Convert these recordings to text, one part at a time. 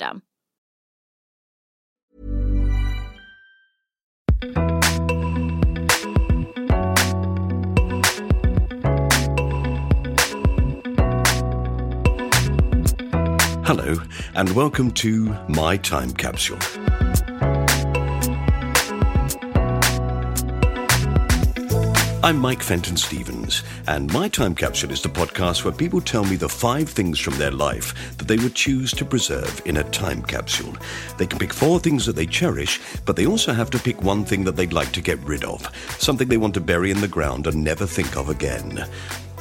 system. Hello, and welcome to My Time Capsule. I'm Mike Fenton Stevens, and My Time Capsule is the podcast where people tell me the five things from their life that they would choose to preserve in a time capsule. They can pick four things that they cherish, but they also have to pick one thing that they'd like to get rid of, something they want to bury in the ground and never think of again.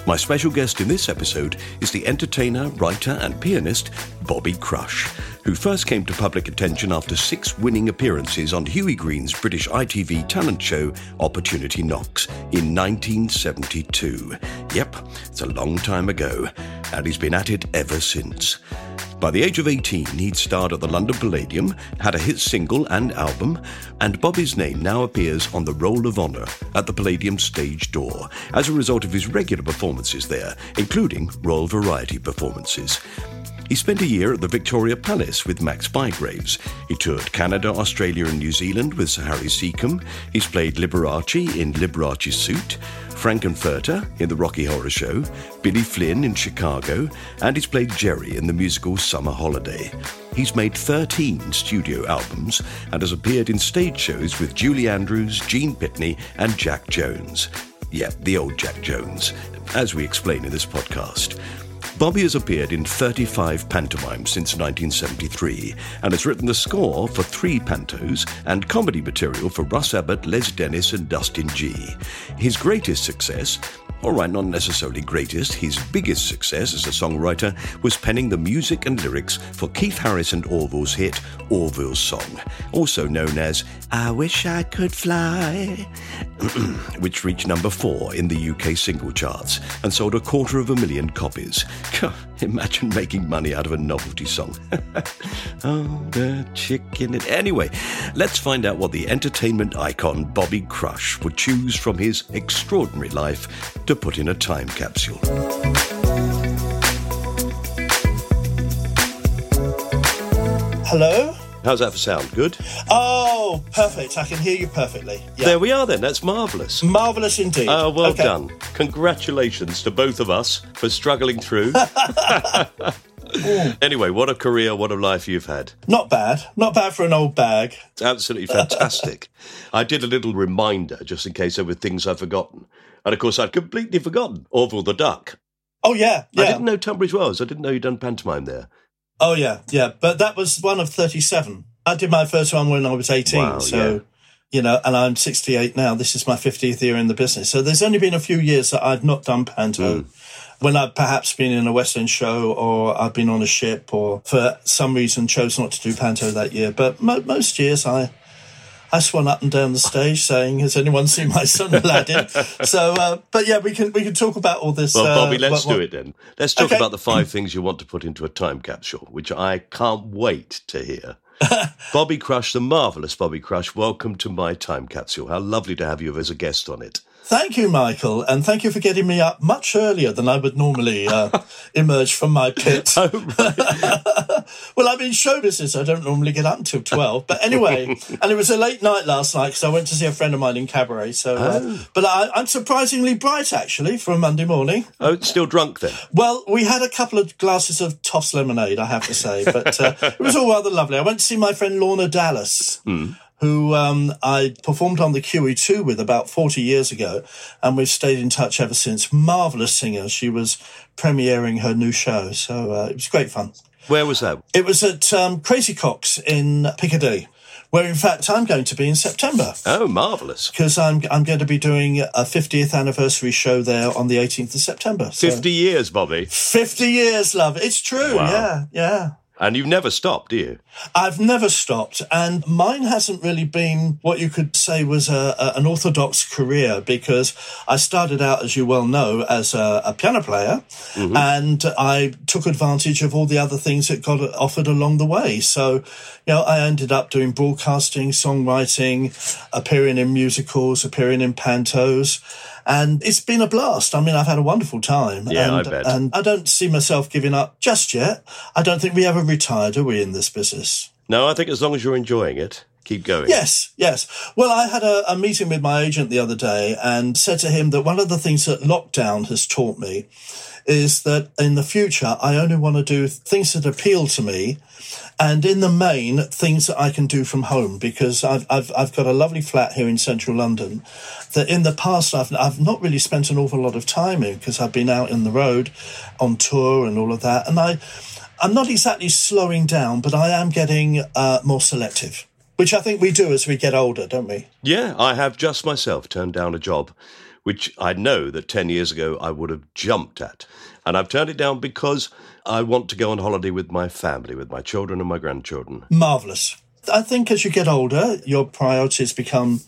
My special guest in this episode is the entertainer, writer, and pianist Bobby Crush, who first came to public attention after six winning appearances on Hughie Green's British ITV talent show Opportunity Knocks in 1972. Yep, it's a long time ago, and he's been at it ever since. By the age of 18, he'd starred at the London Palladium, had a hit single and album, and Bobby's name now appears on the Roll of Honour at the Palladium stage door as a result of his regular performances there, including Royal Variety performances. He spent a year at the Victoria Palace with Max Bygraves. He toured Canada, Australia, and New Zealand with Sir Harry Secombe. He's played Liberace in Liberace's Suit, Frank-N-Furter in The Rocky Horror Show, Billy Flynn in Chicago, and he's played Jerry in the musical Summer Holiday. He's made 13 studio albums and has appeared in stage shows with Julie Andrews, Gene Pitney, and Jack Jones. Yep, the old Jack Jones, as we explain in this podcast. Bobby has appeared in 35 pantomimes since 1973 and has written the score for three pantos and comedy material for Russ Abbott, Les Dennis, and Dustin Gee. His greatest success all right, not necessarily greatest, his biggest success as a songwriter was penning the music and lyrics for Keith Harris and Orville's hit Orville's Song, also known as I Wish I Could Fly, which reached number four in the UK single charts and sold a quarter of a million copies. Imagine making money out of a novelty song. oh, the chicken. Anyway, let's find out what the entertainment icon Bobby Crush would choose from his extraordinary life to put in a time capsule. Hello? How's that for sound? Good? Oh, perfect. I can hear you perfectly. Yeah. There we are then. That's marvellous. Marvellous indeed. Oh, well Okay. done. Congratulations to both of us for struggling through. anyway, what a career, what a life you've had. Not bad. Not bad for an old bag. It's absolutely fantastic. I did a little reminder just in case there were things I'd forgotten. And of course, I'd completely forgotten Orville the Duck. Oh, yeah. yeah. I didn't know Tunbridge Wells. I didn't know you'd done pantomime there. Oh, yeah. Yeah. But that was one of 37. I did my first one when I was 18. Wow, so, yeah. you know, and I'm 68 now. This is my 50th year in the business. So there's only been a few years that I've not done panto. Hmm. When I've perhaps been in a West End show or I've been on a ship or for some reason chose not to do panto that year. But mo- most years I, I swan up and down the stage saying, "Has anyone seen my son Aladdin?" so, uh, but yeah, we can we can talk about all this. Well, uh, Bobby, let's what- do it then. Let's talk Okay. about the five things you want to put into a time capsule, which I can't wait to hear. Bobby Crush, the marvellous Bobby Crush, welcome to my time capsule. How lovely to have you as a guest on it. Thank you, Michael, and thank you for getting me up much earlier than I would normally uh, emerge from my pit. Oh, well, I'm in show business. I don't normally get up until 12. But anyway, and it was a late night last night because I went to see a friend of mine in Cabaret. So, uh, Oh. But I, I'm surprisingly bright, actually, for a Monday morning. Oh, still drunk then? Well, we had a couple of glasses of toss lemonade, I have to say, but uh, it was all rather lovely. I went to see my friend Lorna Dallas, who um, I performed on the QE2 with about 40 years ago, and we've stayed in touch ever since. Marvellous singer. She was premiering her new show, so uh, it was great fun. Where was that? It was at um, Crazy Coqs in Piccadilly, where in fact I'm going to be in September Oh, marvellous. because I'm I'm going to be doing a 50th anniversary show there on the 18th of September. So- 50 years, Bobby. 50 years, love. It's true. Wow. Yeah, yeah. And you've never stopped, do you? I've never stopped, and mine hasn't really been what you could say was a, a, an orthodox career because I started out, as you well know, as a, a piano player, mm-hmm. and I took advantage of all the other things that got offered along the way. So, you know, I ended up doing broadcasting, songwriting, appearing in musicals, appearing in pantos. And it's been a blast. I mean, I've had a wonderful time. Yeah, I and, bet. And I don't see myself giving up just yet. I don't think we ever retired, are we, in this business? No, I think as long as you're enjoying it, keep going. Yes, yes. Well, I had a, a meeting with my agent the other day and said to him that one of the things that lockdown has taught me is that in the future, I only want to do things that appeal to me. And in the main, things that I can do from home because I've, I've, I've got a lovely flat here in central London that in the past I've, I've not really spent an awful lot of time in because I've been out in the road on tour and all of that. And I, I'm not exactly slowing down, but I am getting uh, more selective, which I think we do as we get older, don't we? Yeah, I have just myself turned down a job, which I know that 10 years ago I would have jumped at. And I've turned it down because I want to go on holiday with my family, with my children and my grandchildren. Marvelous. I think as you get older, your priorities become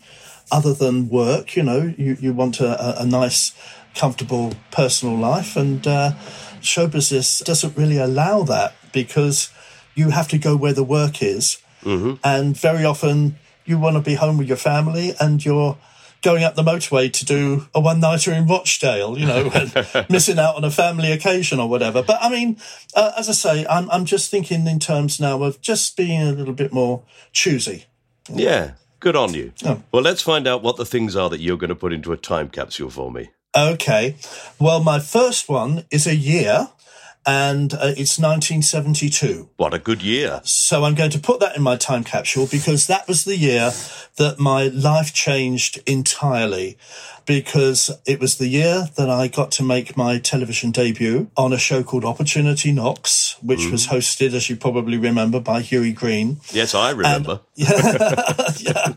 other than work. You know, you, you want a, a- nice, comfortable personal life, and uh, show business doesn't really allow that because you have to go where the work is, and very often you want to be home with your family, and you're going up the motorway to do a one nighter in Rochdale, you know, and missing out on a family occasion or whatever. But I mean, uh, as I say, I'm, I'm just thinking in terms now of just being a little bit more choosy. Yeah, good on you. Oh. Well, let's find out what the things are that you're going to put into a time capsule for me. Okay. Well, my first one is a year and uh, it's 1972. What a good year. So I'm going to put that in my time capsule because that was the year that my life changed entirely because it was the year that I got to make my television debut on a show called Opportunity Knocks, which was hosted, as you probably remember, by Hughie Green. Yes, I remember. yeah.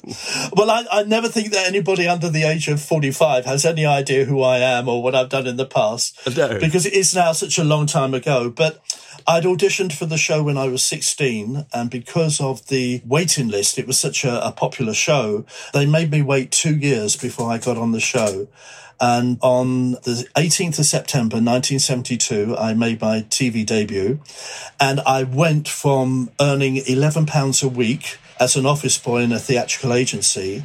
Well, I, I never think that anybody under the age of 45 has any idea who I am or what I've done in the past. No. Because it is now such a long time ago. But I'd auditioned for the show when I was 16. And because of the waiting list, it was such a, a popular show, they made me wait two years before I got on the show. And on the 18th of September 1972, I made my TV debut. And I went from earning £11 a week as an office boy in a theatrical agency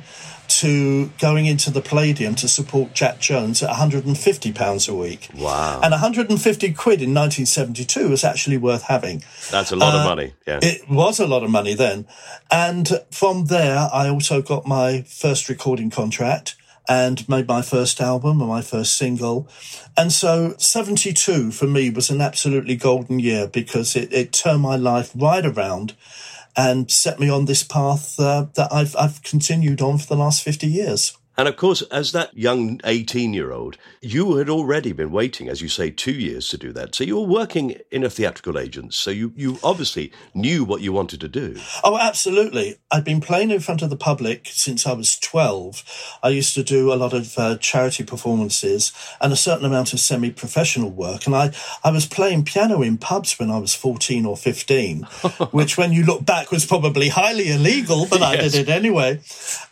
to going into the Palladium to support Jack Jones at £150 a week. Wow. And 150 quid in 1972 was actually worth having. That's a lot of Uh, money. Yeah. It was a lot of money then. And from there, I also got my first recording contract and made my first album and my first single. And so 72 for me was an absolutely golden year because it, it turned my life right around and set me on this path uh, that I've, I've continued on for the last 50 years. And of course, as that young 18 year old, you had already been waiting, as you say, two years to do that. So you were working in a theatrical agent. So you, you obviously knew what you wanted to do. Oh, absolutely. I'd been playing in front of the public since I was 12. I used to do a lot of uh, charity performances and a certain amount of semi professional work. And I, I was playing piano in pubs when I was 14 or 15, which, when you look back, was probably highly illegal, but I did it anyway.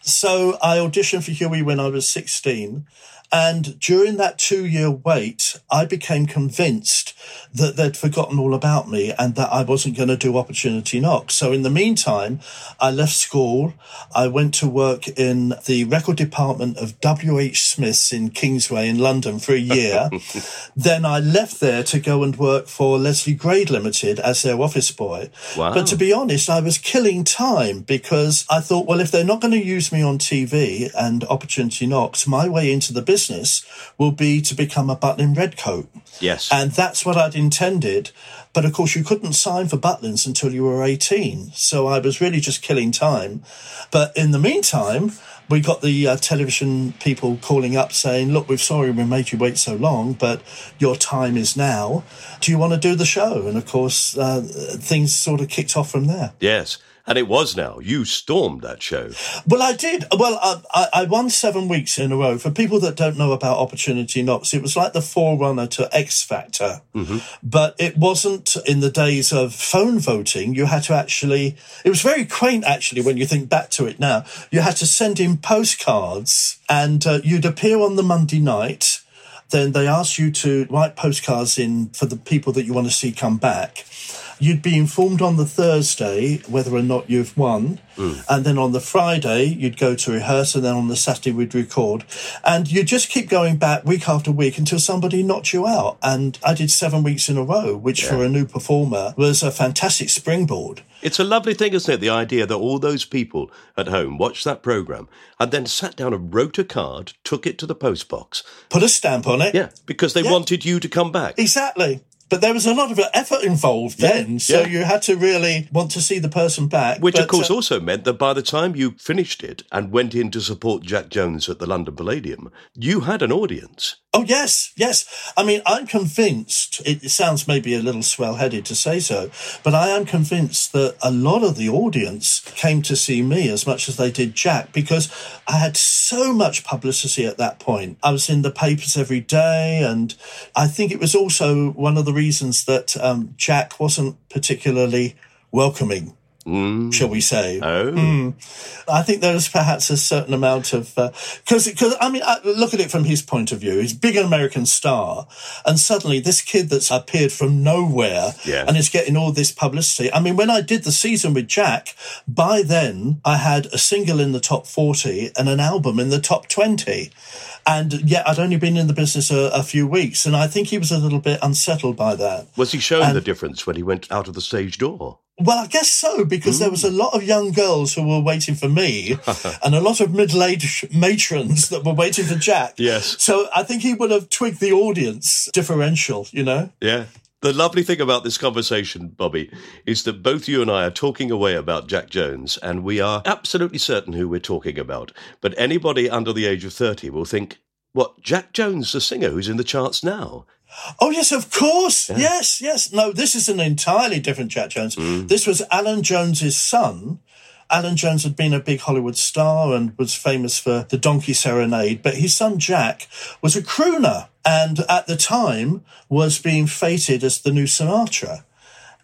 So I auditioned for Hughie when I was 16. And during that two year wait, I became convinced that they'd forgotten all about me and that I wasn't going to do Opportunity Knock. So in the meantime, I left school. I went to work in the record department of W.H. Smith's in Kingsway in London for a year. then I left there to go and work for Leslie Grade Limited as their office boy. Wow. But to be honest, I was killing time because I thought, well, if they're not going to use me on TV and Opportunity Knocks, my way into the business will be to become a Butlin Redcoat. Yes. And that's what I'd intended. But of course, you couldn't sign for Butlins until you were 18. So I was really just killing time. But in the meantime, we got the uh, television people calling up saying, look, we're sorry we made you wait so long, but your time is now. Do you want to do the show? And of course, uh, things sort of kicked off from there. yes. And it was now. You stormed that show. Well, I did. Well, I, I, I won seven weeks in a row. For people that don't know about Opportunity Knocks, it was like the forerunner to X Factor. But it wasn't in the days of phone voting. You had to actually, it was very quaint actually when you think back to it now. You had to send in postcards and uh, you'd appear on the Monday night. Then they asked you to write postcards in for the people that you want to see come back. You'd be informed on the Thursday whether or not you've won. Hmm. And then on the Friday, you'd go to rehearse. And then on the Saturday, we'd record. And you just keep going back week after week until somebody knocked you out. And I did seven weeks in a row, which for a new performer was a fantastic springboard. It's a lovely thing, isn't it? The idea that all those people at home watched that program and then sat down and wrote a card, took it to the postbox. Put a stamp on it. Yeah, because they Yeah. wanted you to come back. Exactly. But there was a lot of effort involved then. So yeah. you had to really want to see the person back. Which, But, of course, uh, also meant that by the time you finished it and went in to support Jack Jones at the London Palladium, you had an audience. Oh, yes, yes. I mean, I'm convinced, it, it sounds maybe a little swell headed to say so, but I am convinced that a lot of the audience came to see me as much as they did Jack because I had so much publicity at that point. I was in the papers every day, and I think it was also one of the reasons that um, Jack wasn't particularly welcoming. Mm. Shall we say? Oh, hmm. I think there is perhaps a certain amount of uh, because because I mean I, look at it from his point of view. He's a big American star, and suddenly this kid that's appeared from nowhere Yeah. and is getting all this publicity. I mean, when I did the season with Jack, by then I had a single in the top forty and an album in the top twenty. And yet, I'd only been in the business a, a few weeks, and I think he was a little bit unsettled by that. was he showing the difference when he went out of the stage door? Well, I guess so, because there was a mm. lot of young girls who were waiting for me and a lot of middle aged matrons that were waiting for Jack. Yes. So I think he would have twigged the audience differential, you know? Yeah. The lovely thing about this conversation, Bobby, is that both you and I are talking away about Jack Jones, and we are absolutely certain who we're talking about. But anybody under the age of 30 will think, what, Jack Jones, the singer who's in the charts now? Oh, yes, of course. Yes, yes. No, this is an entirely different Jack Jones. Hmm. This was Allan Jones's son. Allan Jones had been a big Hollywood star and was famous for the Donkey Serenade, but his son Jack was a crooner and at the time was being feted as the new Sinatra.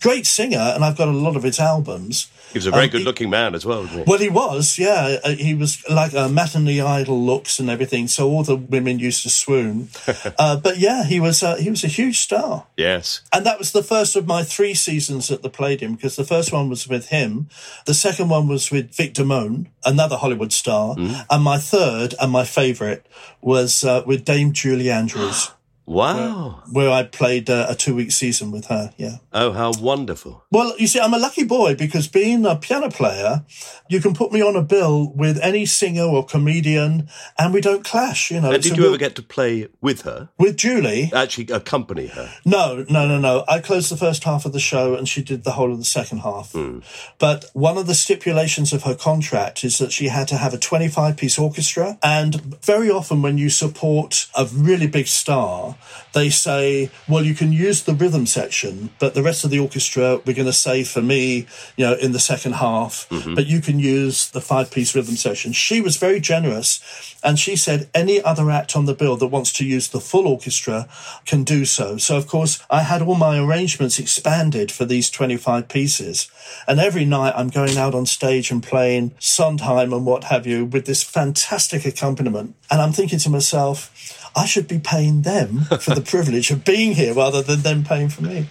Great singer, and I've got a lot of his albums. He was a very Um, good looking man as well, wasn't he? Well, he was, yeah. Uh, He was like a matinee idol looks and everything, so all the women used to swoon. uh, but yeah, he was uh, he was a huge star. Yes. And that was the first of my three seasons at the Palladium because the first one was with him. The second one was with Vic Damone, another Hollywood star. And my third and my favourite was uh, with Dame Julie Andrews. Wow. where I played uh, a two week season with her. Yeah. Oh, how wonderful. Well, you see, I'm a lucky boy because being a piano player, you can put me on a bill with any singer or comedian and we don't clash, you know. And did you ever get to play with her? with Julie? Actually, accompany her? No, no, no, no. I closed the first half of the show and she did the whole of the second half. But one of the stipulations of her contract is that she had to have a 25 piece orchestra. And very often when you support a really big star, they say, well, you can use the rhythm section, but the rest of the orchestra, we're going to say for me, you know, in the second half, mm-hmm. but you can use the five piece rhythm section. She was very generous and she said any other act on the bill that wants to use the full orchestra can do so. So, of course, I had all my arrangements expanded for these 25 pieces. And every night I'm going out on stage and playing Sondheim and what have you with this fantastic accompaniment. And I'm thinking to myself, I should be paying them for the privilege of being here rather than them paying for me.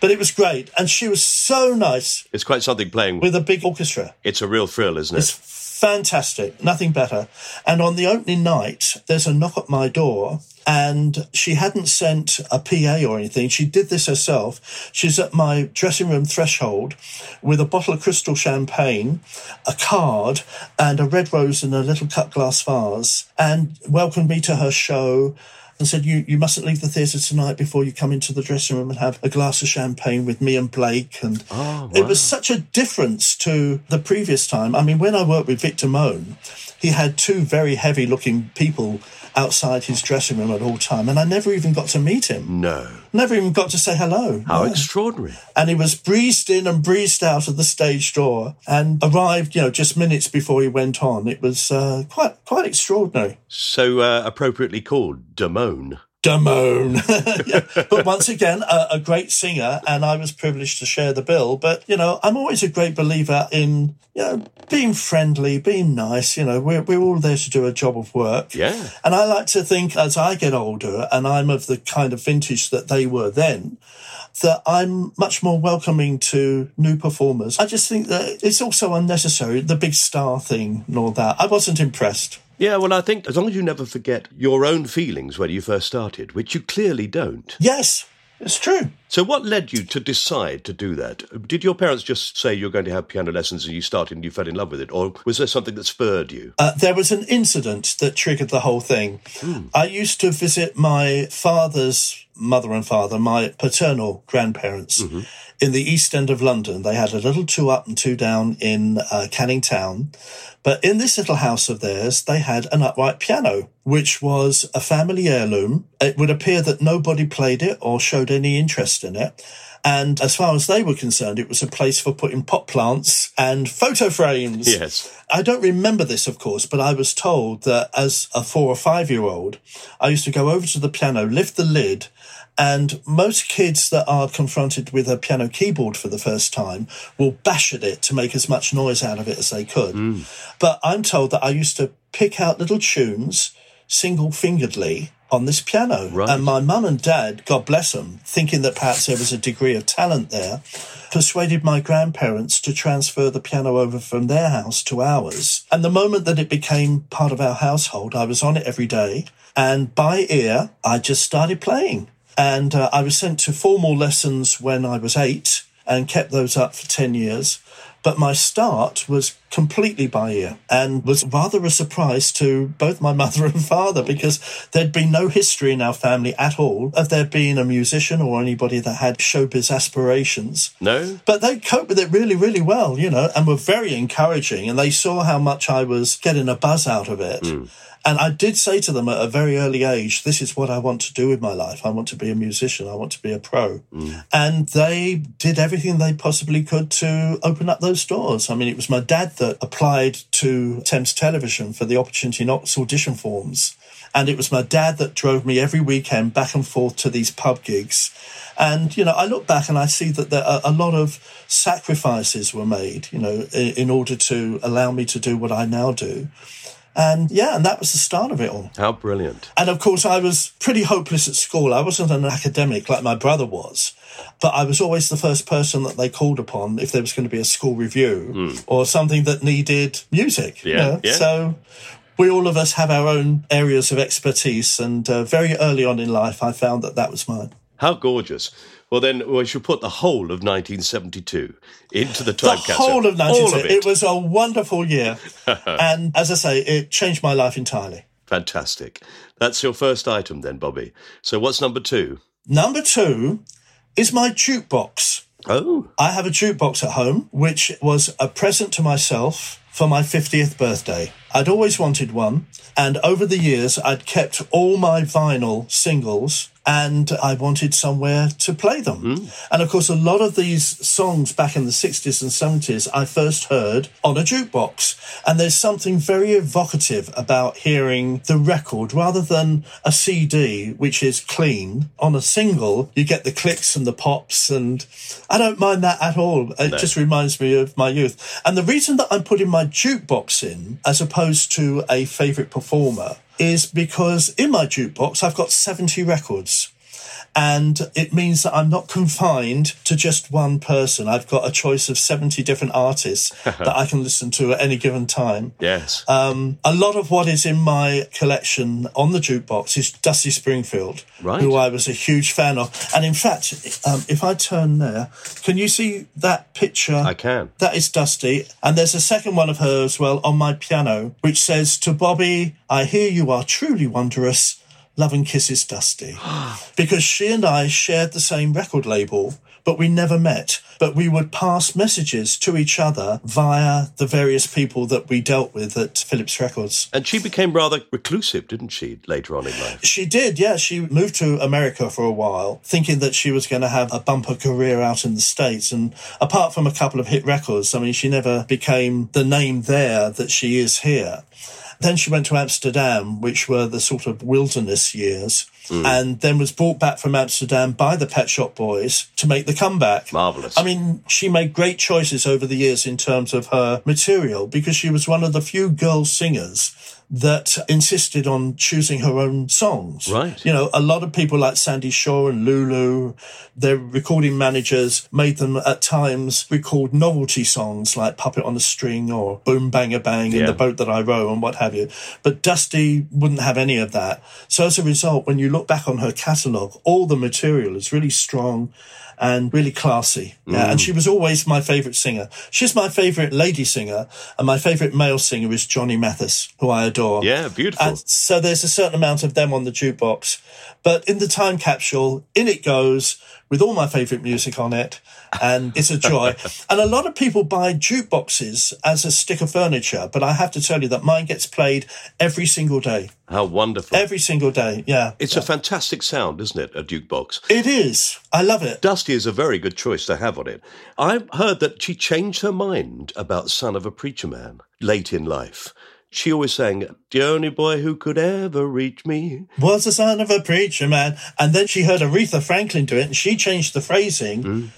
But it was great. And she was so nice It's quite something playing. with a big orchestra. it's a real thrill, isn't it? It's fantastic, nothing better. And on the opening night, there's a knock at my door, and she hadn't sent a PA or anything. She did this herself. She's at my dressing room threshold with a bottle of Cristal champagne, a card, and a red rose in a little cut glass vase, and welcomed me to her show. And said, you, you mustn't leave the theatre tonight before you come into the dressing room and have a glass of champagne with me and Blake. And oh, it was such a difference to the previous time. I mean, when I worked with Vic Damone, he had two very heavy looking people outside his dressing room at all time, and I never even got to meet him. no. Never even got to say hello. How Yeah. extraordinary. And he was breezed in and breezed out of the stage door and arrived, you know, just minutes before he went on. It was uh, quite quite extraordinary. So uh, appropriately called Damone. Damone. yeah. But once again, a, a great singer, and I was privileged to share the bill. But, you know, I'm always a great believer in, you know, being friendly, being nice. You know, we're, we're all there to do a job of work. Yeah. And I like to think as I get older, and I'm of the kind of vintage that they were then, that I'm much more welcoming to new performers. I just think that it's also unnecessary, the big star thing and all that. I wasn't impressed. Yeah, well, I think as long as you never forget your own feelings when you first started, which you clearly don't. Yes, it's true. So, what led you to decide to do that? Did your parents just say you're going to have piano lessons and you started and you fell in love with it? Or was there something that spurred you? Uh, there was an incident that triggered the whole thing. I used to visit my father's mother and father, my paternal grandparents, in the East End of London. They had a little two up and two down in uh, Canning Town. But in this little house of theirs, they had an upright piano, which was a family heirloom. It would appear that nobody played it or showed any interest in it. And as far as they were concerned, it was a place for putting pot plants and photo frames. Yes. I don't remember this, of course, but I was told that as a four or five year old, I used to go over to the piano, lift the lid, and most kids that are confronted with a piano keyboard for the first time will bash at it to make as much noise out of it as they could. Hmm. But I'm told that I used to pick out little tunes single fingeredly on this piano. Right. And my mum and dad, God bless them, thinking that perhaps there was a degree of talent there, persuaded my grandparents to transfer the piano over from their house to ours. And the moment that it became part of our household, I was on it every day. And by ear, I just started playing. And uh, I was sent to formal lessons when I was eight and kept those up for 10 years. But my start was completely by ear and was rather a surprise to both my mother and father because there'd been no history in our family at all of there being a musician or anybody that had showbiz aspirations. No? But they coped with it really, really well, you know, and were very encouraging. And they saw how much I was getting a buzz out of it. And I did say to them at a very early age, this is what I want to do with my life. I want to be a musician. I want to be a pro. Mm. And they did everything they possibly could to open up those doors. I mean, it was my dad that applied to Thames Television for the Opportunity Knocks audition forms. And it was my dad that drove me every weekend back and forth to these pub gigs. And, you know, I look back and I see that there are a lot of sacrifices were made, you know, in, in order to allow me to do what I now do. And yeah, and that was the start of it all. How brilliant. And of course, I was pretty hopeless at school. I wasn't an academic like my brother was, but I was always the first person that they called upon if there was going to be a school review or something that needed music. you. Yeah, know. yeah. So we all of us have our own areas of expertise. And uh, very early on in life, I found that that was mine. How gorgeous. Well, then we should put the whole of 1972 into the time the capsule. whole of All 1972. of it. was a wonderful year. and as I say, it changed my life entirely. Fantastic. That's your first item then, Bobby. So what's number two? Number two is my jukebox. Oh, I have a jukebox at home, which was a present to myself for my 50th birthday. I'd always wanted one. And over the years, I'd kept all my vinyl singles and I wanted somewhere to play them. Hmm. And of course, a lot of these songs back in the 60s and 70s, I first heard on a jukebox. And there's something very evocative about hearing the record rather than a CD, which is clean. On a single, you get the clicks and the pops, and I don't mind that at all. It just reminds me of my youth. And the reason that I'm putting my jukebox in, as opposed to a favourite performer, is because in my jukebox, I've got 70 records. And it means that I'm not confined to just one person. I've got a choice of 70 different artists that I can listen to at any given time. yes. Um, a lot of what is in my collection on the jukebox is Dusty Springfield, Right. who I was a huge fan of. And in fact, um, if I turn there, can you see that picture? I can. That is Dusty. And there's a second one of her as well on my piano, which says, To Bobby, I hear you are truly wondrous. Love and kisses, Dusty. because she and I shared the same record label, but we never met. But we would pass messages to each other via the various people that we dealt with at Philips Records. and she became rather reclusive, didn't she, later on in life? She did, yeah. She moved to America for a while, thinking that she was going to have a bumper career out in the States. And apart from a couple of hit records, I mean, she never became the name there that she is here. Then she went to Amsterdam, which were the sort of wilderness years, Mm. and then was brought back from Amsterdam by the Pet Shop Boys to make the comeback. Marvellous. I mean, she made great choices over the years in terms of her material because she was one of the few girl singers that insisted on choosing her own songs. Right. You know, a lot of people like Sandie Shaw and Lulu, their recording managers made them at times record novelty songs like Puppet on a String or Boom Bang a Bang in the boat that I row and what have you. But Dusty wouldn't have any of that. So as a result, when you look back on her catalogue, all the material is really strong and really classy. Yeah, and mm. she was always my favourite singer. She's my favourite lady singer, and my favourite male singer is Johnny Mathis, who I adore. Yeah, beautiful. And so there's a certain amount of them on the jukebox. But in the time capsule, in it goes with all my favourite music on it. And it's a joy. and a lot of people buy jukeboxes as a stick of furniture. But I have to tell you that mine gets played every single day. How wonderful. Every single day. Yeah. it's a fantastic sound, isn't it, a jukebox? It is. I love it. Dusty is a very good choice to have on it. I've heard that she changed her mind about Son of a Preacher Man late in life. She always sang, The only boy who could ever reach me. was the son of a preacher man. And then she heard Aretha Franklin do it and she changed the phrasing. Mm.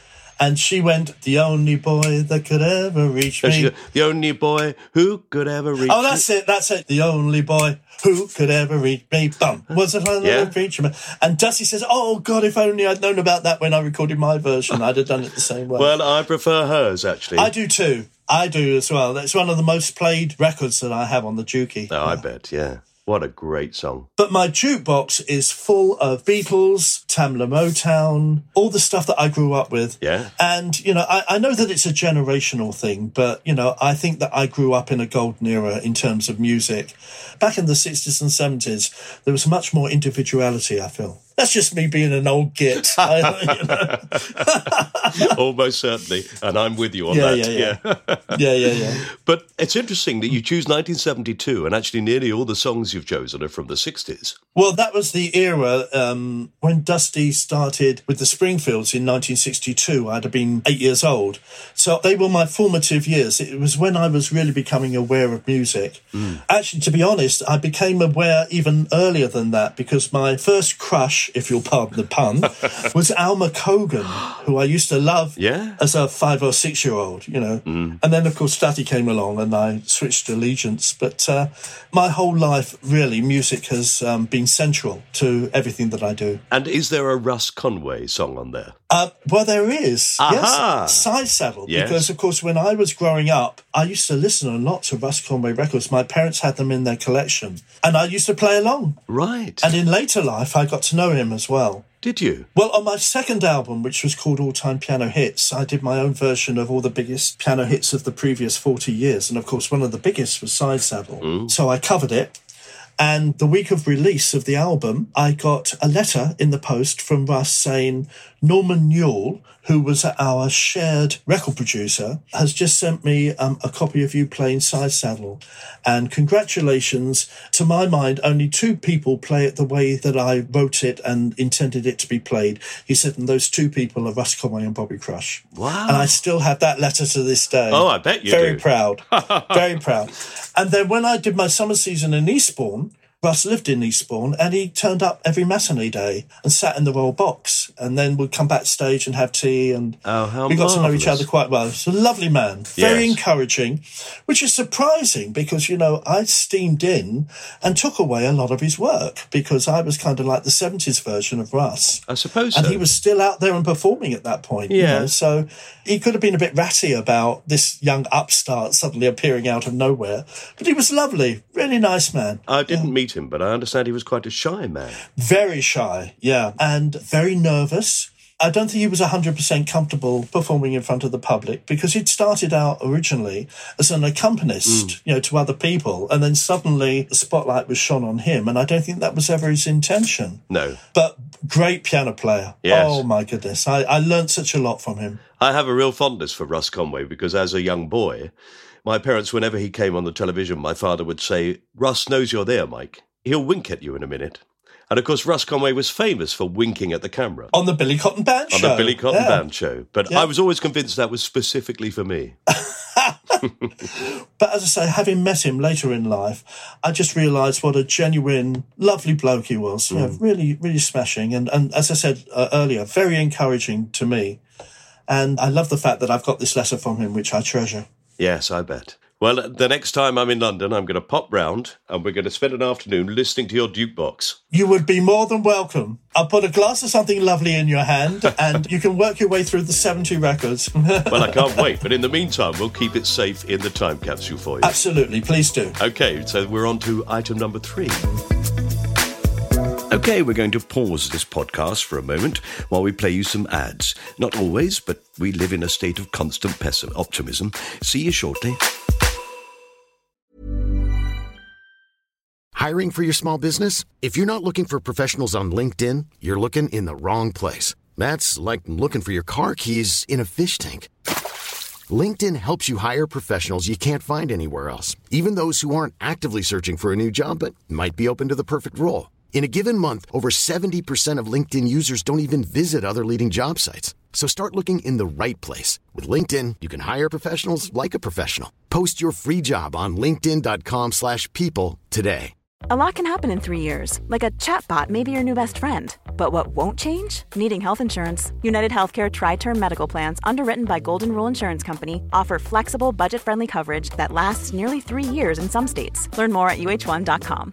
And she went, the only boy that could ever reach me. she, the only boy who could ever reach Oh, that's it. That's it. The only boy who could ever reach me. Bum. Was the son Yeah. preacher man. And Dusty says, oh, God, if only I'd known about that when I recorded my version, I'd have done it the same way. Well, I prefer hers, actually. I do too. I do as well. That's one of the most played records that I have on the Dukey. Oh, I bet, yeah. What a great song. But my jukebox is full of Beatles, Tamla Motown, all the stuff that I grew up with. Yeah. And, you know, I, I know that it's a generational thing, but, you know, I think that I grew up in a golden era in terms of music. Back in the 60s and 70s, there was much more individuality, I feel. That's just me being an old git. Almost certainly. And I'm with you on Yeah, that. yeah, yeah. yeah, yeah, yeah. But it's interesting that you choose 1972, and actually nearly all the songs you've chosen are from the 60s. Well, that was the era um, when Dusty started with the Springfields in 1962. I'd have been eight years old. So they were my formative years. It was when I was really becoming aware of music. Actually, to be honest, I became aware even earlier than that because my first crush if you'll pardon the pun, was Alma Cogan, who I used to love Yeah. as a five or six year old, you know. And then, of course, Statty came along and I switched allegiance. But uh, my whole life, really, music has um, been central to everything that I do. And is there a Russ Conway song on there? Uh, well, there is. Aha. Yes. Side Saddle. Yes. Because, of course, when I was growing up, I used to listen a lot to Russ Conway records. My parents had them in their collection. And I used to play along. Right. And in later life, I got to know him as well. Did you? Well, on my second album, which was called All Time Piano Hits, I did my own version of all the biggest piano hits of the previous 40 years. And of course, one of the biggest was Side Saddle. So I covered it. And the week of release of the album, I got a letter in the post from Russ saying Norman Newell, who was our shared record producer, has just sent me um, a copy of you playing Side Saddle. And congratulations. To my mind, only two people play it the way that I wrote it and intended it to be played. He said, and those two people are Russ Conway and Bobby Crush. Wow. And I still have that letter to this day. Oh, I bet you Very do. proud. Very proud. And then when I did my summer season in Eastbourne, Russ lived in Eastbourne and he turned up every matinee day and sat in the royal box and then would come backstage and have tea and Oh, how we got to know each other quite well. He's a lovely man, very Yes. encouraging, which is surprising because, you know, I steamed in and took away a lot of his work because I was kind of like the 70s version of Russ. I suppose And so. he was still out there and performing at that point. you Yeah. know, so he could have been a bit ratty about this young upstart suddenly appearing out of nowhere. But he was lovely, really nice man. I didn't meet him, but I understand he was quite a shy man. Very shy, yeah, and very nervous. I don't think he was 100% comfortable performing in front of the public because he'd started out originally as an accompanist, mm. you know, to other people. And then suddenly the spotlight was shone on him. And I don't think that was ever his intention. No. But great piano player. Yes. Oh my goodness. I, I learned such a lot from him. I have a real fondness for Russ Conway because as a young boy, my parents, whenever he came on the television, my father would say, Russ knows you're there, Mike. He'll wink at you in a minute. And of course, Russ Conway was famous for winking at the camera On the Billy Cotton Band on show. the Billy Cotton Yeah. Band show. But Yeah. I was always convinced that was specifically for me. But as I say, having met him later in life, I just realised what a genuine, lovely bloke he was. You know, really, really smashing. And, and as I said uh, earlier, very encouraging to me. And I love the fact that I've got this letter from him, which I treasure. Yes, I bet. Well, the next time I'm in London, I'm going to pop round and we're going to spend an afternoon listening to your jukebox. You would be more than welcome. I'll put a glass of something lovely in your hand and you can work your way through the 70 records. Well, I can't wait. But in the meantime, we'll keep it safe in the time capsule for you. Absolutely, please do. Okay, so we're on to item number three. Okay, we're going to pause this podcast for a moment while we play you some ads. Not always, but we live in a state of constant pessim- optimism. See you shortly. Hiring for your small business? If you're not looking for professionals on LinkedIn, you're looking in the wrong place. That's like looking for your car keys in a fish tank. LinkedIn helps you hire professionals you can't find anywhere else, even those who aren't actively searching for a new job but might be open to the perfect role. In a given month, over 70% of LinkedIn users don't even visit other leading job sites. So start looking in the right place. With LinkedIn, you can hire professionals like a professional. Post your free job on linkedin.com slash people today. A lot can happen in three years, like a chatbot may be your new best friend. But what won't change? Needing health insurance. United Healthcare Tri Term Medical Plans, underwritten by Golden Rule Insurance Company, offer flexible, budget friendly coverage that lasts nearly three years in some states. Learn more at uh1.com.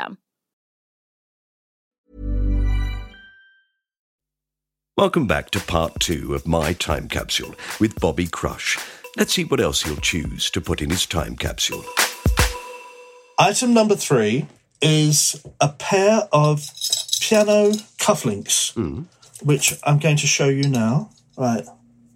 Welcome back to part two of my time capsule with Bobby Crush. Let's see what else he'll choose to put in his time capsule. Item number three is a pair of piano cufflinks, Hmm. which I'm going to show you now. Right,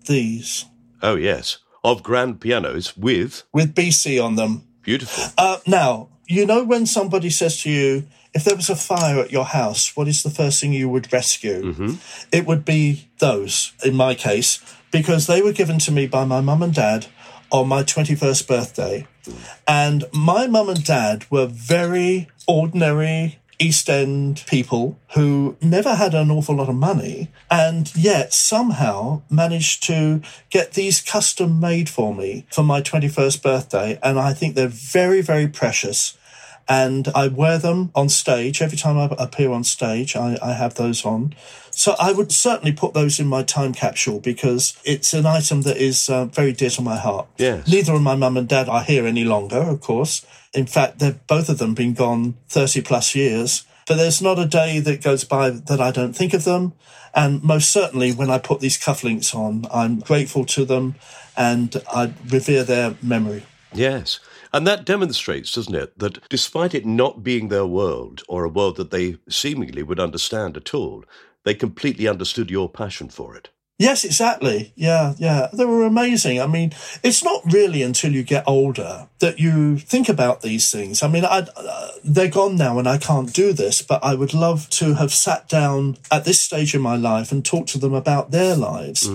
these Oh, yes. Of grand pianos with with BC on them. beautiful. Uh, now, you know when somebody says to you, if there was a fire at your house, what is the first thing you would rescue? Mm-hmm. It would be those, in my case, because they were given to me by my mum and dad on my 21st birthday. Mm. And my mum and dad were very ordinary East End people who never had an awful lot of money and yet somehow managed to get these custom made for me for my 21st birthday. And I think they're very, very precious. And I wear them on stage. Every time I appear on stage, I, I have those on. So I would certainly put those in my time capsule because it's an item that is uh, very dear to my heart. Yes. Neither of my mum and dad are here any longer, of course. In fact, they've both of them been gone 30 plus years. But there's not a day that goes by that I don't think of them. And most certainly when I put these cufflinks on, I'm grateful to them and I revere their memory. Yes. And that demonstrates, doesn't it, that despite it not being their world or a world that they seemingly would understand at all, they completely understood your passion for it. Yes, exactly. Yeah, yeah. They were amazing. I mean, it's not really until you get older that you think about these things. I mean, I, uh, they're gone now and I can't do this, but I would love to have sat down at this stage in my life and talked to them about their lives.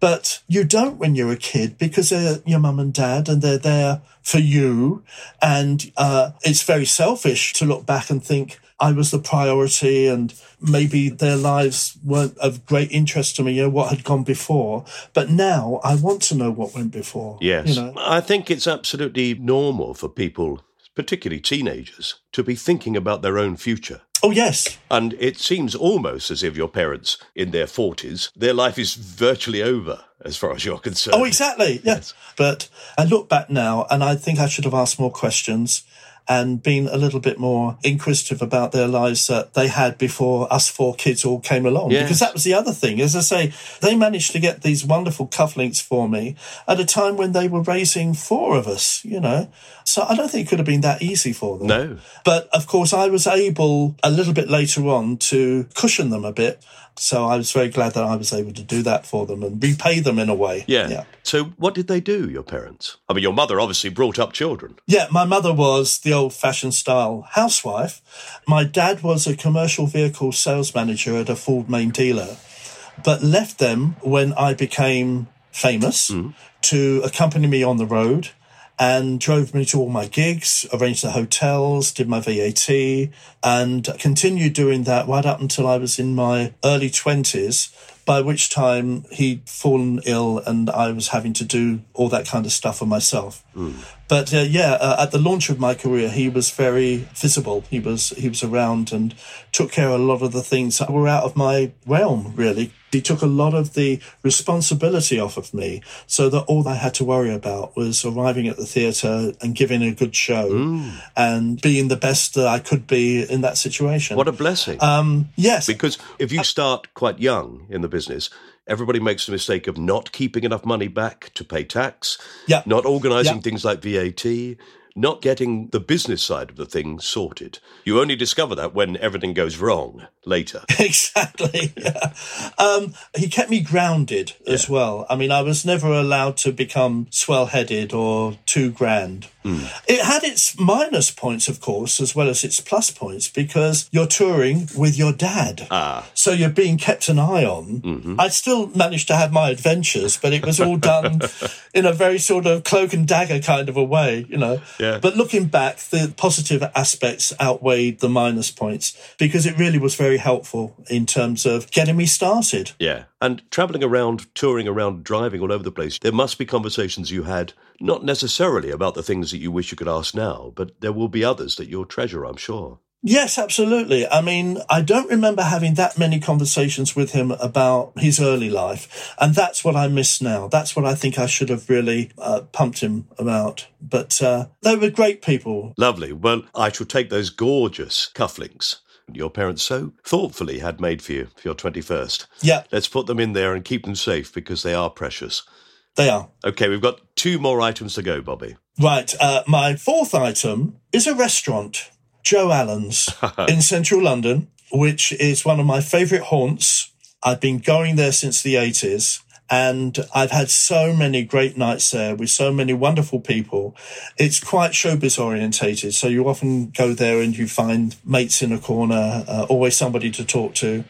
But you don't when you're a kid because they're your mum and dad and they're there for you. And uh, it's very selfish to look back and think, I was the priority and maybe their lives weren't of great interest to me, you know, what had gone before. But now I want to know what went before. Yes. You know? I think it's absolutely normal for people, particularly teenagers, to be thinking about their own future. Oh, yes. And it seems almost as if your parents, in their 40s, their life is virtually over as far as you're concerned. Oh, exactly. Yes. But I look back now and I think I should have asked more questions and been a little bit more inquisitive about their lives that they had before us four kids all came along. Yes. Because that was the other thing. As I say, they managed to get these wonderful cufflinks for me at a time when they were raising four of us, you know. So I don't think it could have been that easy for them. No. But of course, I was able a little bit later on to cushion them a bit. So I was very glad that I was able to do that for them and repay them in a way. Yeah. Yeah. So, what did they do, your parents? I mean, your mother obviously brought up children. Yeah, my mother was the old fashioned style housewife. My dad was a commercial vehicle sales manager at a Ford main dealer, but left them when I became famous mm. to accompany me on the road and drove me to all my gigs, arranged the hotels, did my VAT, and continued doing that right up until I was in my early 20s, by which time he'd fallen ill and I was having to do all that kind of stuff for myself. But uh, yeah, uh, at the launch of my career, he was very visible. He was he was around and took care of a lot of the things that were out of my realm. Really, he took a lot of the responsibility off of me, so that all I had to worry about was arriving at the theatre and giving a good show and being the best that I could be in that situation. What a blessing. um, yes, because if you start quite young in the business, everybody makes the mistake of not keeping enough money back to pay tax, Yeah. not organising Yeah. things like VAT, not getting the business side of the thing sorted. You only discover that when everything goes wrong later. exactly. Yeah. Um, he kept me grounded as well. I mean, I was never allowed to become swell headed or too grand. It had its minus points, of course, as well as its plus points, because you're touring with your dad. Ah. So you're being kept an eye on. I still managed to have my adventures, but it was all done in a very sort of cloak and dagger kind of a way, you know. Yeah. But looking back, the positive aspects outweighed the minus points because it really was very helpful in terms of getting me started. Yeah. And travelling around, touring around, driving all over the place, there must be conversations you had, not necessarily about the things that you wish you could ask now, but there will be others that you'll treasure, I'm sure. Yes, absolutely. I mean, I don't remember having that many conversations with him about his early life. And that's what I miss now. That's what I think I should have really uh, pumped him about. But uh, they were great people. Lovely. Well, I shall take those gorgeous cufflinks your parents so thoughtfully had made for you for your 21st. Yeah, Let's put them in there and keep them safe because they are precious. they are. Okay, we've got two more items to go, Bobby. Right. Uh, my fourth item is a restaurant, Joe Allen's in central London. which is one of my favorite haunts. I've been going there since the 80s and I've had so many great nights there with so many wonderful people. It's quite showbiz orientated. So you often go there and you find mates in a corner, uh, always somebody to talk to.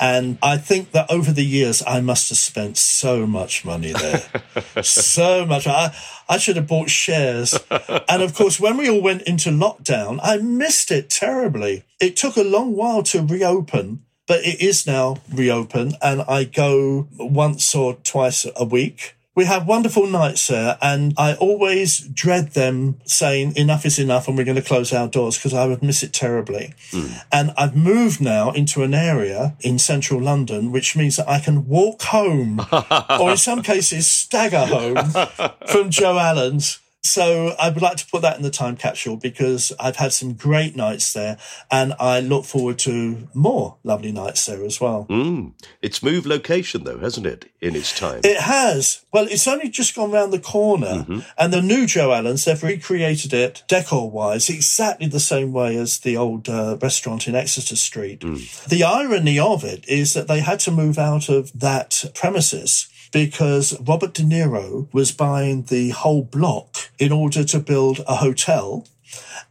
And I think that over the years, I must have spent so much money there. so much. I, I should have bought shares. And of course, when we all went into lockdown, I missed it terribly. It took a long while to reopen, but it is now reopened and I go once or twice a week we have wonderful nights there and I always dread them saying enough is enough and we're going to close our doors because I would miss it terribly. Mm. And I've moved now into an area in central London, which means that I can walk home or in some cases stagger home from Joe Allen's so I would like to put that in the time capsule because I've had some great nights there and I look forward to more lovely nights there as well. Mm. It's moved location though, hasn't it, in its time? It has. Well, it's only just gone round the corner mm-hmm. and the new Joe Allen's, they've recreated it decor wise exactly the same way as the old uh, restaurant in Exeter Street. Mm. The irony of it is that they had to move out of that premises because Robert De Niro was buying the whole block in order to build a hotel,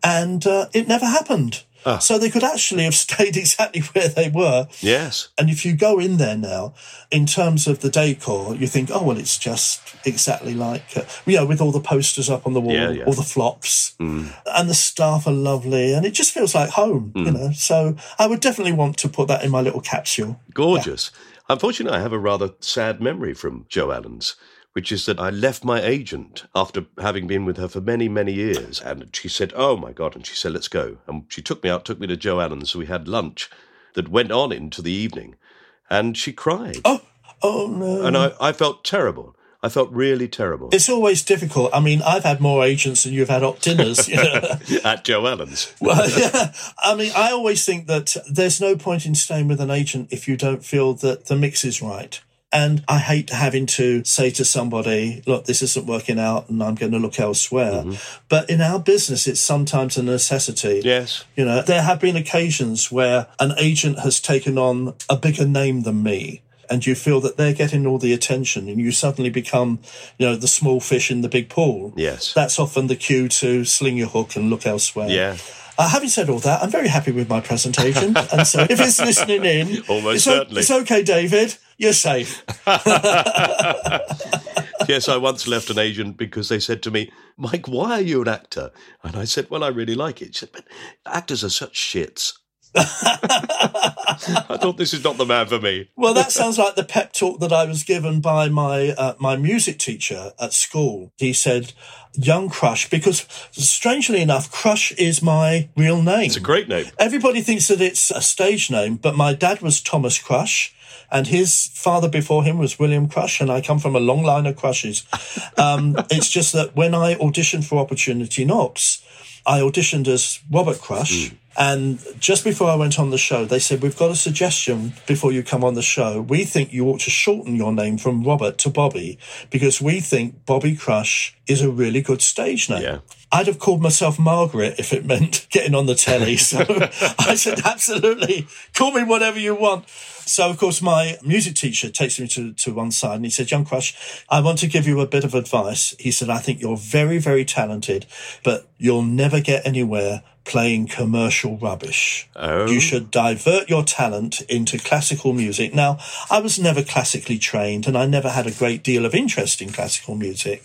and uh, it never happened. Ah. So they could actually have stayed exactly where they were. Yes. And if you go in there now, in terms of the decor, you think, oh, well, it's just exactly like, uh, you know, with all the posters up on the wall, yeah, yeah. all the flops, mm. and the staff are lovely, and it just feels like home, mm. you know. So I would definitely want to put that in my little capsule. Gorgeous. Yeah. Unfortunately, I have a rather sad memory from Joe Allen's, which is that I left my agent after having been with her for many, many years. And she said, Oh my God. And she said, Let's go. And she took me out, took me to Joe Allen's. We had lunch that went on into the evening. And she cried. Oh, oh no. And I, I felt terrible. I felt really terrible. It's always difficult. I mean, I've had more agents than you've had opt dinners. You know? At Joe Allen's. well, yeah. I mean, I always think that there's no point in staying with an agent if you don't feel that the mix is right. And I hate having to say to somebody, look, this isn't working out and I'm going to look elsewhere. Mm-hmm. But in our business, it's sometimes a necessity. Yes. You know, there have been occasions where an agent has taken on a bigger name than me and you feel that they're getting all the attention and you suddenly become, you know, the small fish in the big pool. Yes. That's often the cue to sling your hook and look elsewhere. Yeah. Uh, having said all that, I'm very happy with my presentation. and so if it's listening in, almost it's, certainly. it's okay, David. You're safe. yes, I once left an agent because they said to me, Mike, why are you an actor? And I said, Well, I really like it. She said, But actors are such shits. I thought this is not the man for me. well, that sounds like the pep talk that I was given by my uh, my music teacher at school. He said, "Young Crush," because strangely enough, Crush is my real name. It's a great name. Everybody thinks that it's a stage name, but my dad was Thomas Crush. And his father before him was William Crush, and I come from a long line of crushes. Um, it's just that when I auditioned for Opportunity Knocks, I auditioned as Robert Crush. Mm and just before I went on the show, they said, We've got a suggestion before you come on the show. We think you ought to shorten your name from Robert to Bobby because we think Bobby Crush is a really good stage name. Yeah. I'd have called myself Margaret if it meant getting on the telly. So I said, absolutely, call me whatever you want. So, of course, my music teacher takes me to, to one side and he said, Young Crush, I want to give you a bit of advice. He said, I think you're very, very talented, but you'll never get anywhere playing commercial rubbish. Oh. You should divert your talent into classical music. Now, I was never classically trained and I never had a great deal of interest in classical music.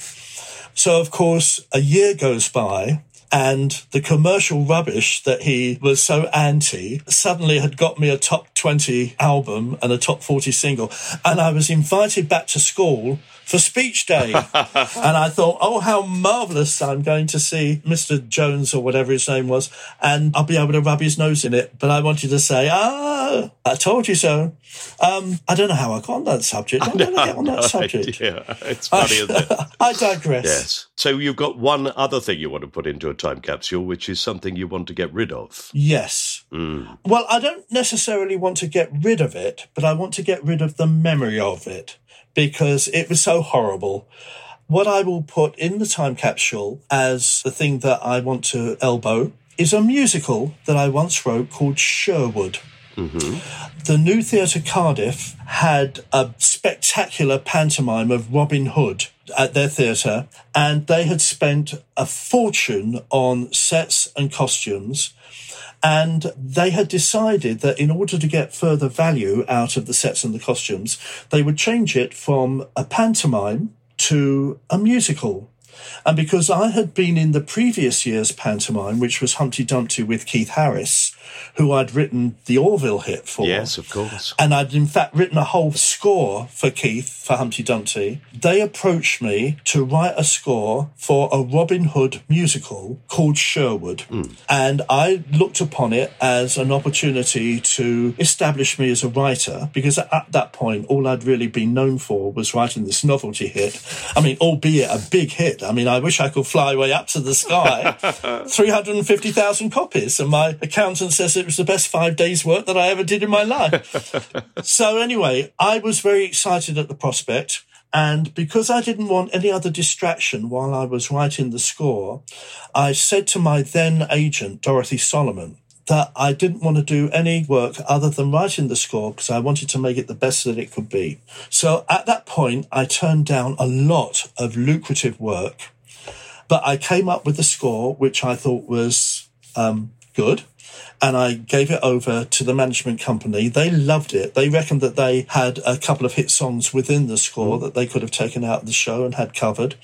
So, of course, a year goes by and the commercial rubbish that he was so anti suddenly had got me a top 20 album and a top 40 single. And I was invited back to school for speech day. and I thought, oh, how marvelous I'm going to see Mr. Jones or whatever his name was, and I'll be able to rub his nose in it. But I wanted to say, ah, I told you so. Um, I don't know how I got on that subject. I'm going to get on that subject. Yeah, it's funny, isn't it? I digress. Yes. So you've got one other thing you want to put into a time capsule, which is something you want to get rid of. Yes. Mm. Well, I don't necessarily want to get rid of it, but I want to get rid of the memory of it because it was so horrible. What I will put in the time capsule as the thing that I want to elbow is a musical that I once wrote called Sherwood. Mm-hmm. The New Theatre Cardiff had a spectacular pantomime of Robin Hood at their theatre, and they had spent a fortune on sets and costumes. And they had decided that in order to get further value out of the sets and the costumes, they would change it from a pantomime to a musical. And because I had been in the previous year's pantomime, which was Humpty Dumpty with Keith Harris, who I'd written the Orville hit for. Yes, of course. And I'd in fact written a whole score for Keith for Humpty Dumpty. They approached me to write a score for a Robin Hood musical called Sherwood. Hmm. And I looked upon it as an opportunity to establish me as a writer because at that point, all I'd really been known for was writing this novelty hit. I mean, albeit a big hit. I mean, I wish I could fly way up to the sky. 350,000 copies. And my accountant says it was the best five days' work that I ever did in my life. so, anyway, I was very excited at the prospect. And because I didn't want any other distraction while I was writing the score, I said to my then agent, Dorothy Solomon, that I didn't want to do any work other than writing the score because I wanted to make it the best that it could be. So at that point, I turned down a lot of lucrative work, but I came up with the score, which I thought was um, good. And I gave it over to the management company. They loved it. They reckoned that they had a couple of hit songs within the score that they could have taken out of the show and had covered.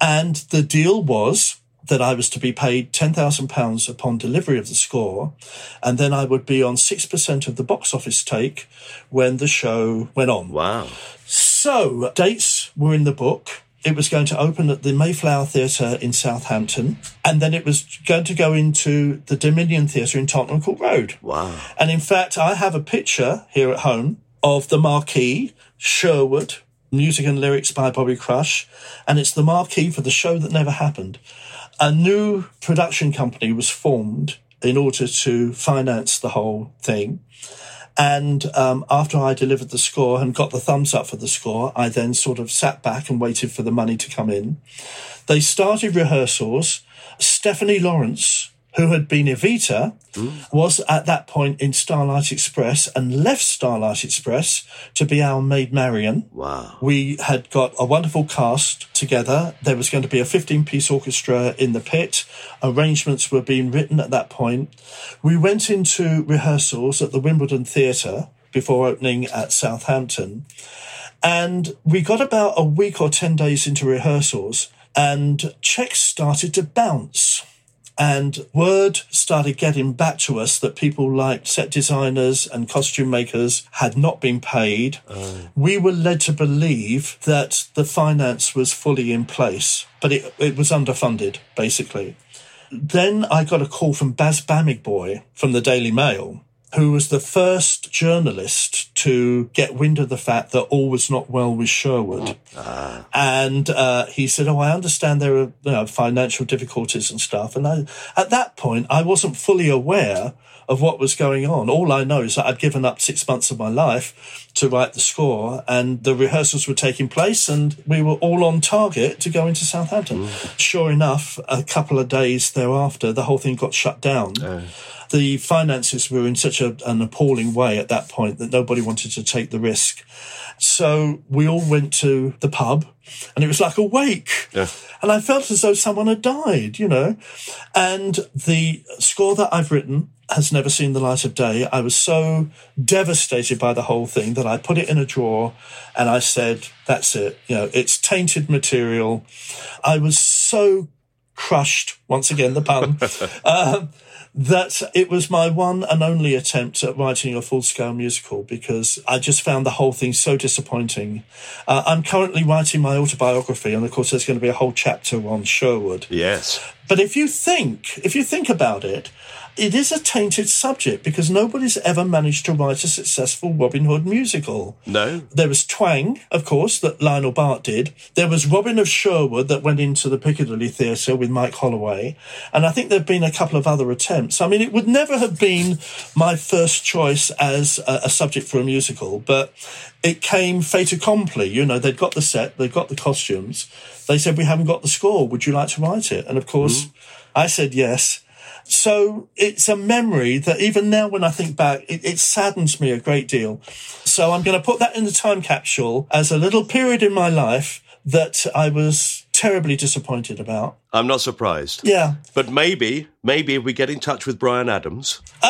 And the deal was that I was to be paid £10,000 upon delivery of the score, and then I would be on 6% of the box office take when the show went on. Wow. So, dates were in the book. It was going to open at the Mayflower Theatre in Southampton, and then it was going to go into the Dominion Theatre in Tottenham Court Road. Wow. And in fact, I have a picture here at home of the marquee, Sherwood, music and lyrics by Bobby Crush, and it's the marquee for the show that never happened. A new production company was formed in order to finance the whole thing. And um, after I delivered the score and got the thumbs up for the score, I then sort of sat back and waited for the money to come in. They started rehearsals. Stephanie Lawrence, who had been Evita, hmm. was at that point in Starlight Express and left Starlight Express to be our maid Marian. Wow. We had got a wonderful cast together. There was going to be a 15 piece orchestra in the pit. Arrangements were being written at that point. We went into rehearsals at the Wimbledon Theatre before opening at Southampton. And we got about a week or 10 days into rehearsals and checks started to bounce. And word started getting back to us that people like set designers and costume makers had not been paid. Oh. We were led to believe that the finance was fully in place, but it, it was underfunded, basically. Then I got a call from Baz Bamigboye from the Daily Mail, who was the first journalist to get wind of the fact that all was not well with Sherwood. And uh, he said, "Oh, I understand there are you know, financial difficulties and stuff." And I, at that point, I wasn't fully aware of what was going on. All I know is that I'd given up six months of my life to write the score, and the rehearsals were taking place, and we were all on target to go into Southampton. Mm. Sure enough, a couple of days thereafter, the whole thing got shut down the finances were in such a, an appalling way at that point that nobody wanted to take the risk. So we all went to the pub and it was like a wake. And I felt as though someone had died, you know. And the score that I've written has never seen the light of day. I was so devastated by the whole thing that I put it in a drawer and I said, that's it. You know, it's tainted material. I was so crushed, once again, the pun, um, that it was my one and only attempt at writing a full scale musical because I just found the whole thing so disappointing. Uh, I'm currently writing my autobiography, and of course, there's going to be a whole chapter on Sherwood. Yes. But if you think, if you think about it, it is a tainted subject because nobody's ever managed to write a successful Robin Hood musical. No. There was Twang, of course, that Lionel Bart did. There was Robin of Sherwood that went into the Piccadilly Theatre with Mike Holloway. And I think there have been a couple of other attempts. I mean, it would never have been my first choice as a, a subject for a musical, but it came fait accompli. You know, they'd got the set, they'd got the costumes. They said, We haven't got the score. Would you like to write it? And of course, hmm. I said yes. So it's a memory that even now, when I think back, it, it saddens me a great deal. So I'm going to put that in the time capsule as a little period in my life that I was terribly disappointed about. I'm not surprised. Yeah. But maybe, maybe if we get in touch with Bryan Adams,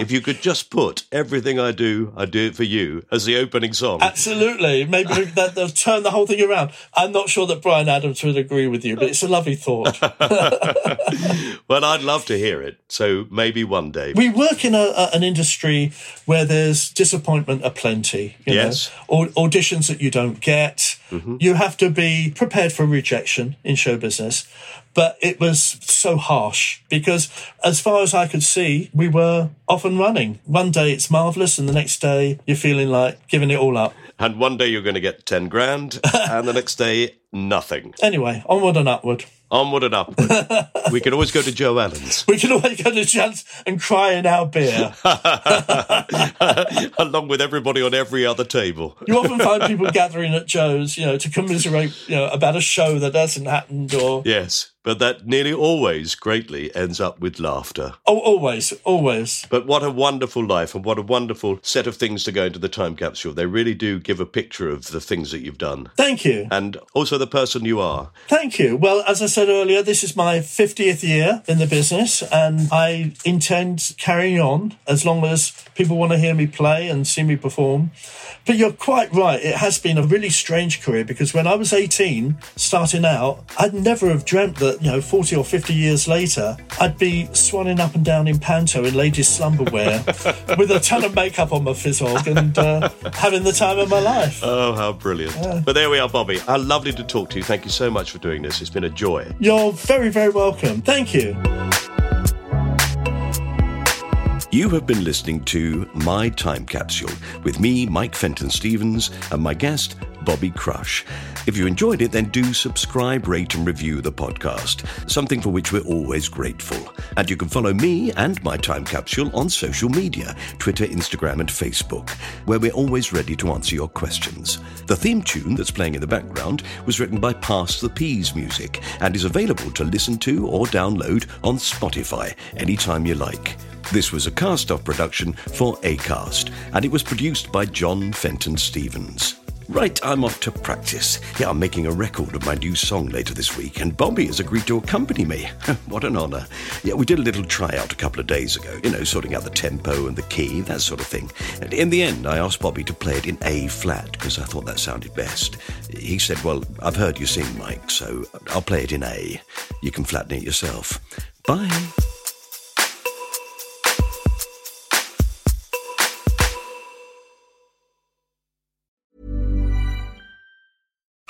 if you could just put everything I do, I do it for you as the opening song. Absolutely. Maybe that, they'll turn the whole thing around. I'm not sure that Bryan Adams would agree with you, but it's a lovely thought. well, I'd love to hear it. So maybe one day. We work in a, a, an industry where there's disappointment aplenty. You Yes. Know? Au- auditions that you don't get. Mm-hmm. You have to be prepared for rejection in show business. But it was so harsh because, as far as I could see, we were off and running. One day it's marvelous, and the next day you're feeling like giving it all up. And one day you're going to get 10 grand, and the next day, nothing. Anyway, onward and upward. Onward and upward. we can always go to Joe Allen's, We can always go to chance and cry in our beer. along with everybody on every other table. You often find people gathering at Joe's, you know, to commiserate, you know, about a show that hasn't happened or Yes, but that nearly always greatly ends up with laughter. oh, always, always. But what a wonderful life and what a wonderful set of things to go into the time capsule. They really do give a picture of the things that you've done Thank you. and also the person you are. Thank you. Well, as I said earlier, this is my 50th year in the business and I intend carrying on as long as people want to hear me play and see me perform. But you're quite right. It has been a really strange career because when I was 18, starting out, I'd never have dreamt that, you know, 40 or 50 years later, I'd be swanning up and down in panto in ladies' slumberwear with a ton of makeup on my fizzog and uh, having the time of my life. Oh, how brilliant. But there we are, Bobby. How lovely to talk to you. Thank you so much for doing this. It's been a joy. You're very, very welcome. Thank you. You have been listening to My Time Capsule with me, Mike Fenton Stevens, and my guest, Bobby Crush. If you enjoyed it, then do subscribe, rate, and review the podcast, something for which we're always grateful. And you can follow me and My Time Capsule on social media Twitter, Instagram, and Facebook, where we're always ready to answer your questions. The theme tune that's playing in the background was written by Pass the Peas Music and is available to listen to or download on Spotify anytime you like. This was a cast off production for ACAST, and it was produced by John Fenton Stevens. Right, I'm off to practice. Yeah, I'm making a record of my new song later this week, and Bobby has agreed to accompany me. what an honour. Yeah, we did a little tryout a couple of days ago, you know, sorting out the tempo and the key, that sort of thing. And in the end, I asked Bobby to play it in A flat, because I thought that sounded best. He said, Well, I've heard you sing, Mike, so I'll play it in A. You can flatten it yourself. Bye.